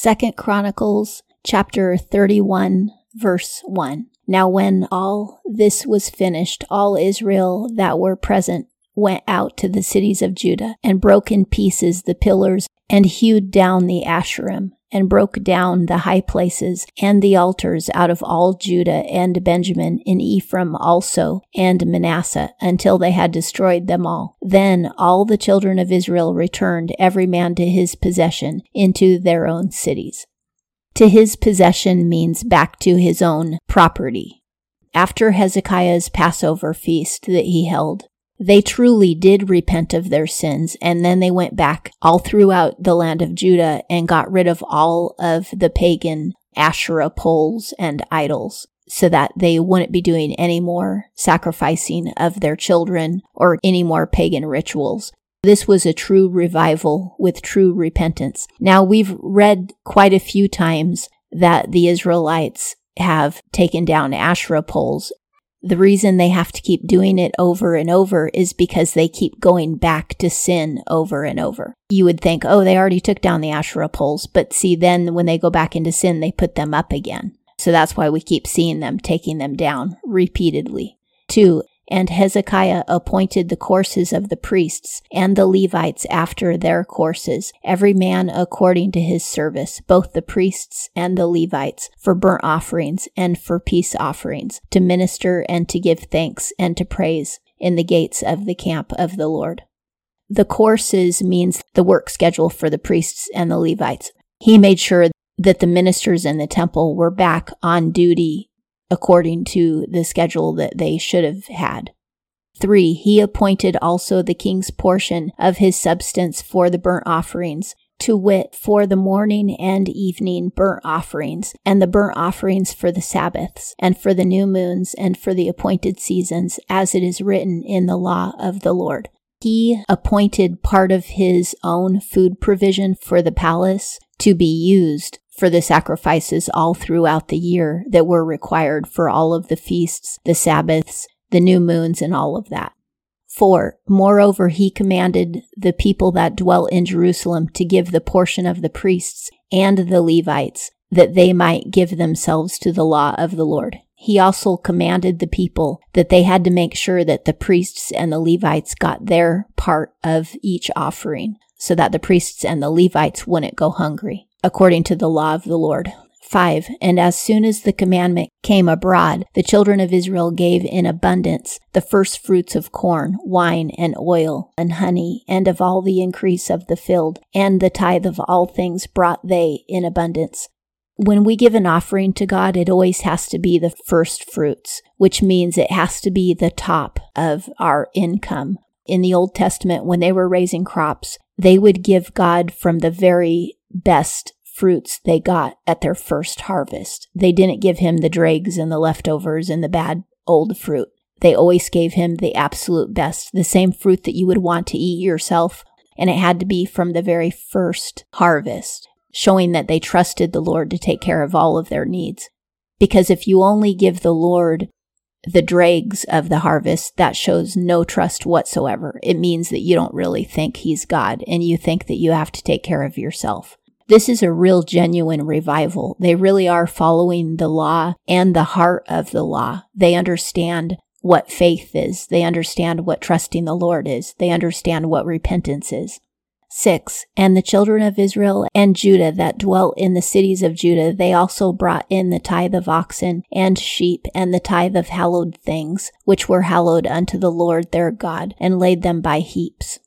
Second Chronicles chapter 31 verse 1. Now when all this was finished, all Israel that were present went out to the cities of Judah and broke in pieces the pillars and hewed down the Asherim and broke down the high places and the altars out of all Judah and Benjamin in Ephraim also and Manasseh until they had destroyed them all. Then all the children of Israel returned every man to his possession into their own cities. To his possession means back to his own property. After Hezekiah's Passover feast that he held, they truly did repent of their sins, and then they went back all throughout the land of Judah and got rid of all of the pagan Asherah poles and idols so that they wouldn't be doing any more sacrificing of their children or any more pagan rituals. This was a true revival with true repentance. Now we've read quite a few times that the Israelites have taken down Asherah poles the reason they have to keep doing it over and over is because they keep going back to sin over and over. You would think, oh, they already took down the Asherah poles, but see, then when they go back into sin, they put them up again. So that's why we keep seeing them taking them down repeatedly. Two, and Hezekiah appointed the courses of the priests and the Levites after their courses, every man according to his service, both the priests and the Levites, for burnt offerings and for peace offerings, to minister and to give thanks and to praise in the gates of the camp of the Lord. The courses means the work schedule for the priests and the Levites. He made sure that the ministers in the temple were back on duty according to the schedule that they should have had. 3. He appointed also the king's portion of his substance for the burnt offerings, to wit, for the morning and evening burnt offerings, and the burnt offerings for the Sabbaths, and for the new moons, and for the appointed seasons, as it is written in the law of the Lord. He appointed part of his own food provision for the palace to be used for the sacrifices all throughout the year that were required for all of the feasts, the Sabbaths, the new moons, and all of that. 4. Moreover, he commanded the people that dwell in Jerusalem to give the portion of the priests and the Levites, that they might give themselves to the law of the Lord. He also commanded the people that they had to make sure that the priests and the Levites got their part of each offering, so that the priests and the Levites wouldn't go hungry according to the law of the Lord. 5. And as soon as the commandment came abroad, the children of Israel gave in abundance the first fruits of corn, wine, and oil, and honey, and of all the increase of the field, and the tithe of all things brought they in abundance. When we give an offering to God, it always has to be the first fruits, which means it has to be the top of our income. In the Old Testament, when they were raising crops, they would give God from the very best fruits they got at their first harvest. They didn't give him the dregs and the leftovers and the bad old fruit. They always gave him the absolute best, the same fruit that you would want to eat yourself. And it had to be from the very first harvest, showing that they trusted the Lord to take care of all of their needs. Because if you only give the Lord the dregs of the harvest, that shows no trust whatsoever. It means that you don't really think he's God and you think that you have to take care of yourself. This is a real genuine revival. They really are following the law and the heart of the law. They understand what faith is. They understand what trusting the Lord is. They understand what repentance is. 6. And the children of Israel and Judah that dwelt in the cities of Judah, they also brought in the tithe of oxen and sheep and the tithe of hallowed things, which were hallowed unto the Lord their God, and laid them by heaps.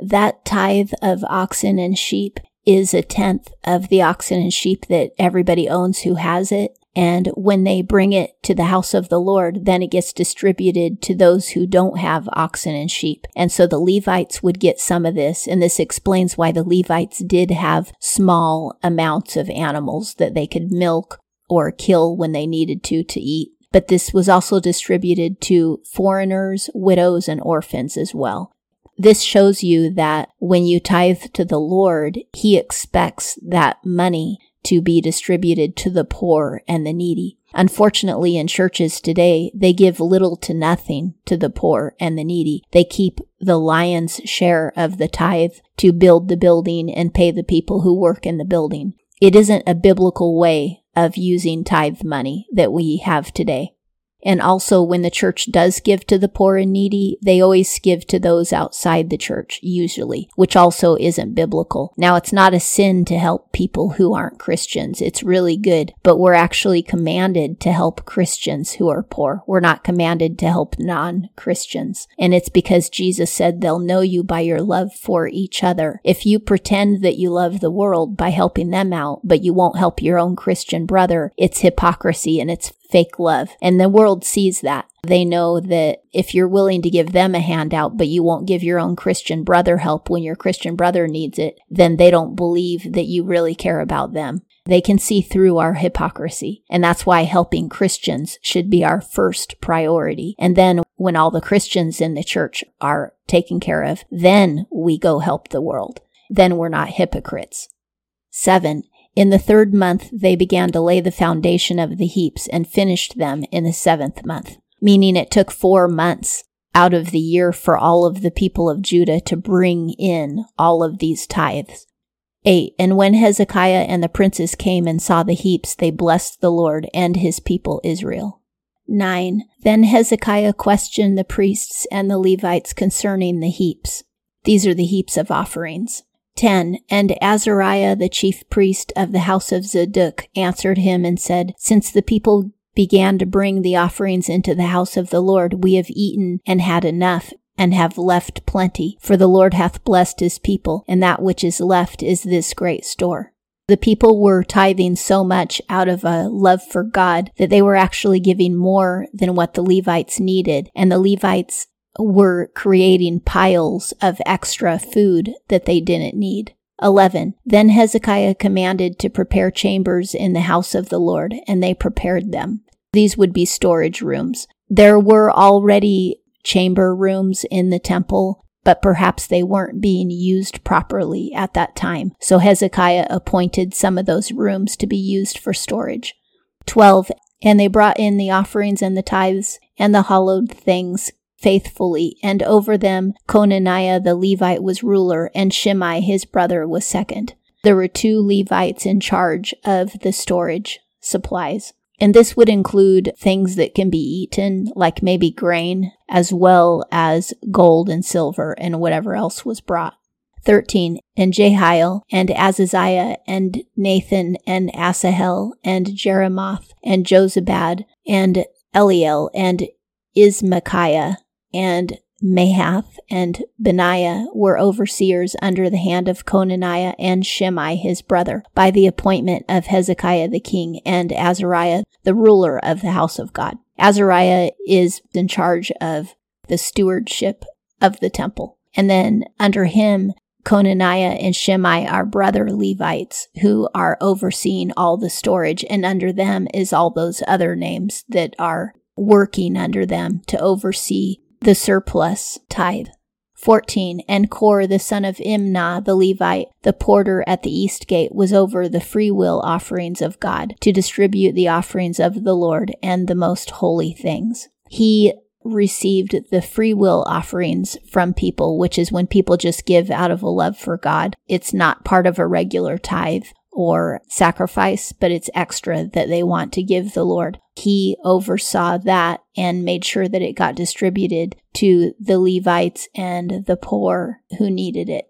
That tithe of oxen and sheep is a tenth of the oxen and sheep that everybody owns who has it. And when they bring it to the house of the Lord, then it gets distributed to those who don't have oxen and sheep. And so the Levites would get some of this. And this explains why the Levites did have small amounts of animals that they could milk or kill when they needed to to eat. But this was also distributed to foreigners, widows, and orphans as well. This shows you that when you tithe to the Lord, He expects that money to be distributed to the poor and the needy. Unfortunately, in churches today, they give little to nothing to the poor and the needy. They keep the lion's share of the tithe to build the building and pay the people who work in the building. It isn't a biblical way of using tithe money that we have today. And also, when the church does give to the poor and needy, they always give to those outside the church, usually, which also isn't biblical. Now, it's not a sin to help people who aren't Christians. It's really good, but we're actually commanded to help Christians who are poor. We're not commanded to help non Christians. And it's because Jesus said they'll know you by your love for each other. If you pretend that you love the world by helping them out, but you won't help your own Christian brother, it's hypocrisy and it's fake love. And the world sees that. They know that if you're willing to give them a handout, but you won't give your own Christian brother help when your Christian brother needs it, then they don't believe that you really care about them. They can see through our hypocrisy. And that's why helping Christians should be our first priority. And then when all the Christians in the church are taken care of, then we go help the world. Then we're not hypocrites. Seven, in the third month, they began to lay the foundation of the heaps and finished them in the seventh month, meaning it took four months out of the year for all of the people of Judah to bring in all of these tithes. 8. And when Hezekiah and the princes came and saw the heaps, they blessed the Lord and his people Israel. 9. Then Hezekiah questioned the priests and the Levites concerning the heaps. These are the heaps of offerings. 10. And Azariah, the chief priest of the house of Zadok, answered him and said, Since the people began to bring the offerings into the house of the Lord, we have eaten and had enough, and have left plenty. For the Lord hath blessed his people, and that which is left is this great store. The people were tithing so much out of a love for God that they were actually giving more than what the Levites needed, and the Levites were creating piles of extra food that they didn't need. 11. Then Hezekiah commanded to prepare chambers in the house of the Lord, and they prepared them. These would be storage rooms. There were already chamber rooms in the temple, but perhaps they weren't being used properly at that time. So Hezekiah appointed some of those rooms to be used for storage. 12. And they brought in the offerings and the tithes and the hallowed things faithfully, and over them Conaniah the Levite was ruler, and Shimei his brother was second. There were two Levites in charge of the storage supplies. And this would include things that can be eaten, like maybe grain, as well as gold and silver and whatever else was brought. 13. And Jehiel, and Azaziah, and Nahath, and Asahel, and Jerimoth, and Jozabad, and Eliel, and Ismachiah, and Mahath and Benaiah were overseers under the hand of Conaniah and Shimei his brother, by the appointment of Hezekiah the king and Azariah the ruler of the house of God. Azariah is in charge of the stewardship of the temple. And then under him, Conaniah and Shimei are brother Levites who are overseeing all the storage, and under them is all those other names that are working under them to oversee the surplus tithe. 14. And Kore, the son of Imnah, the Levite, the porter at the east gate, was over the freewill offerings of God to distribute the offerings of the Lord and the most holy things. He received the free will offerings from people, which is when people just give out of a love for God. It's not part of a regular tithe or sacrifice, but it's extra that they want to give the Lord. He oversaw that and made sure that it got distributed to the Levites and the poor who needed it.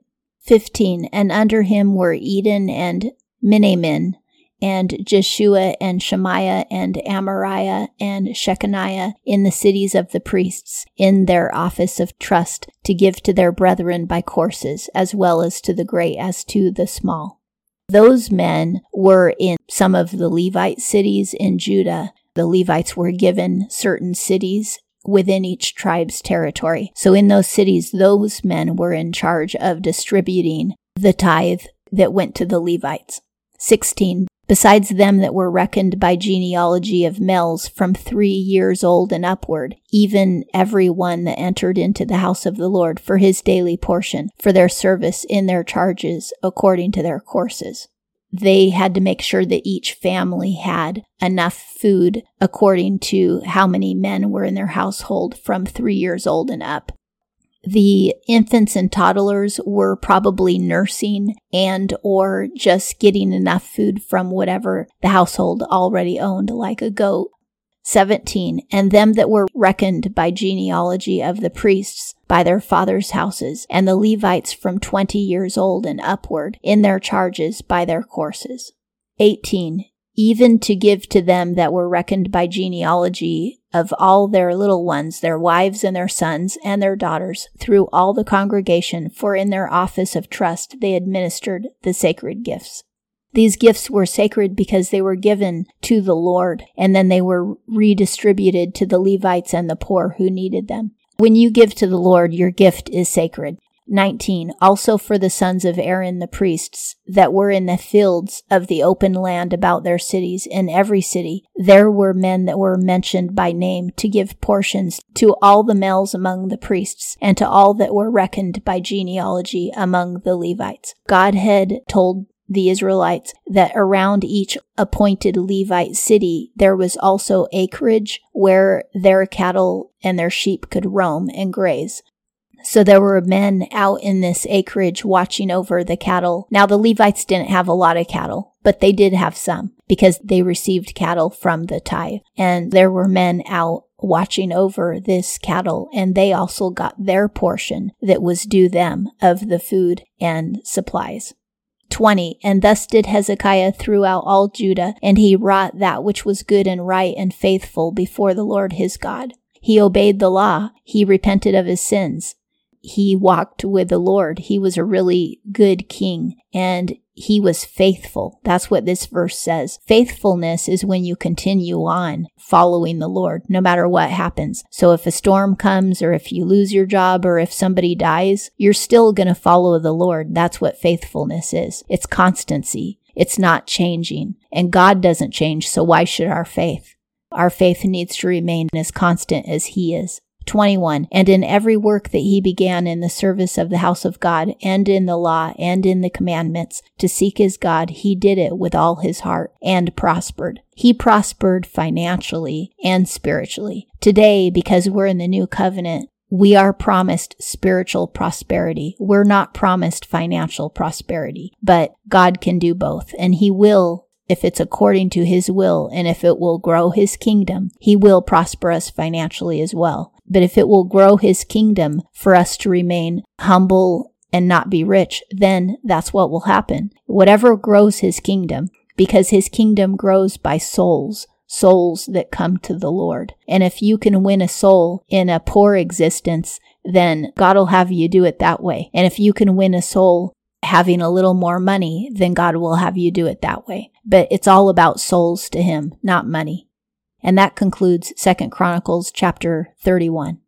15. And under him were Eden and Miniamin, and Jeshua and Shemaiah and Amariah and Shecaniah in the cities of the priests in their office of trust to give to their brethren by courses, as well as to the great as to the small. Those men were in some of the Levite cities in Judah. The Levites were given certain cities within each tribe's territory. So in those cities, those men were in charge of distributing the tithe that went to the Levites. 16 besides them that were reckoned by genealogy of males from three years old and upward, even every one that entered into the house of the Lord for his daily portion, for their service in their charges according to their courses. They had to make sure that each family had enough food according to how many men were in their household from three years old and up. The infants and toddlers were probably nursing and or just getting enough food from whatever the household already owned like a goat 17 and them that were reckoned by genealogy of the priests by their fathers houses and the levites from 20 years old and upward in their charges by their courses. 18 even to give to them that were reckoned by genealogy of all their little ones, their wives and their sons and their daughters, through all the congregation, for in their office of trust they administered the sacred gifts. These gifts were sacred because they were given to the Lord, and then they were redistributed to the Levites and the poor who needed them. When you give to the Lord, your gift is sacred. 19. Also for the sons of Aaron the priests that were in the fields of the open land about their cities, in every city, there were men that were mentioned by name to give portions to all the males among the priests and to all that were reckoned by genealogy among the Levites. God had told the Israelites that around each appointed Levite city there was also acreage where their cattle and their sheep could roam and graze. So there were men out in this acreage watching over the cattle. Now the Levites didn't have a lot of cattle, but they did have some because they received cattle from the tithe. And there were men out watching over this cattle and they also got their portion that was due them of the food and supplies. 20. And thus did Hezekiah throughout all Judah, and he wrought that which was good and right and faithful before the Lord his God. He obeyed the law. He repented of his sins he walked with the Lord. He was a really good king and he was faithful. That's what this verse says. Faithfulness is when you continue on following the Lord, no matter what happens. So if a storm comes or if you lose your job or if somebody dies, you're still going to follow the Lord. That's what faithfulness is. It's constancy. It's not changing. And God doesn't change. So why should our faith? Our faith needs to remain as constant as He is. 21. And in every work that he began in the service of the house of God, and in the law, and in the commandments, to seek his God, he did it with all his heart, and prospered. He prospered financially and spiritually. Today, because we're in the new covenant, we are promised spiritual prosperity. We're not promised financial prosperity, but God can do both, and he will if it's according to his will and if it will grow his kingdom, he will prosper us financially as well. But if it will grow his kingdom for us to remain humble and not be rich, then that's what will happen. Whatever grows his kingdom, because his kingdom grows by souls, souls that come to the Lord. And if you can win a soul in a poor existence, then God will have you do it that way. And if you can win a soul having a little more money, then God will have you do it that way. But it's all about souls to him, not money. And that concludes Second Chronicles chapter 31.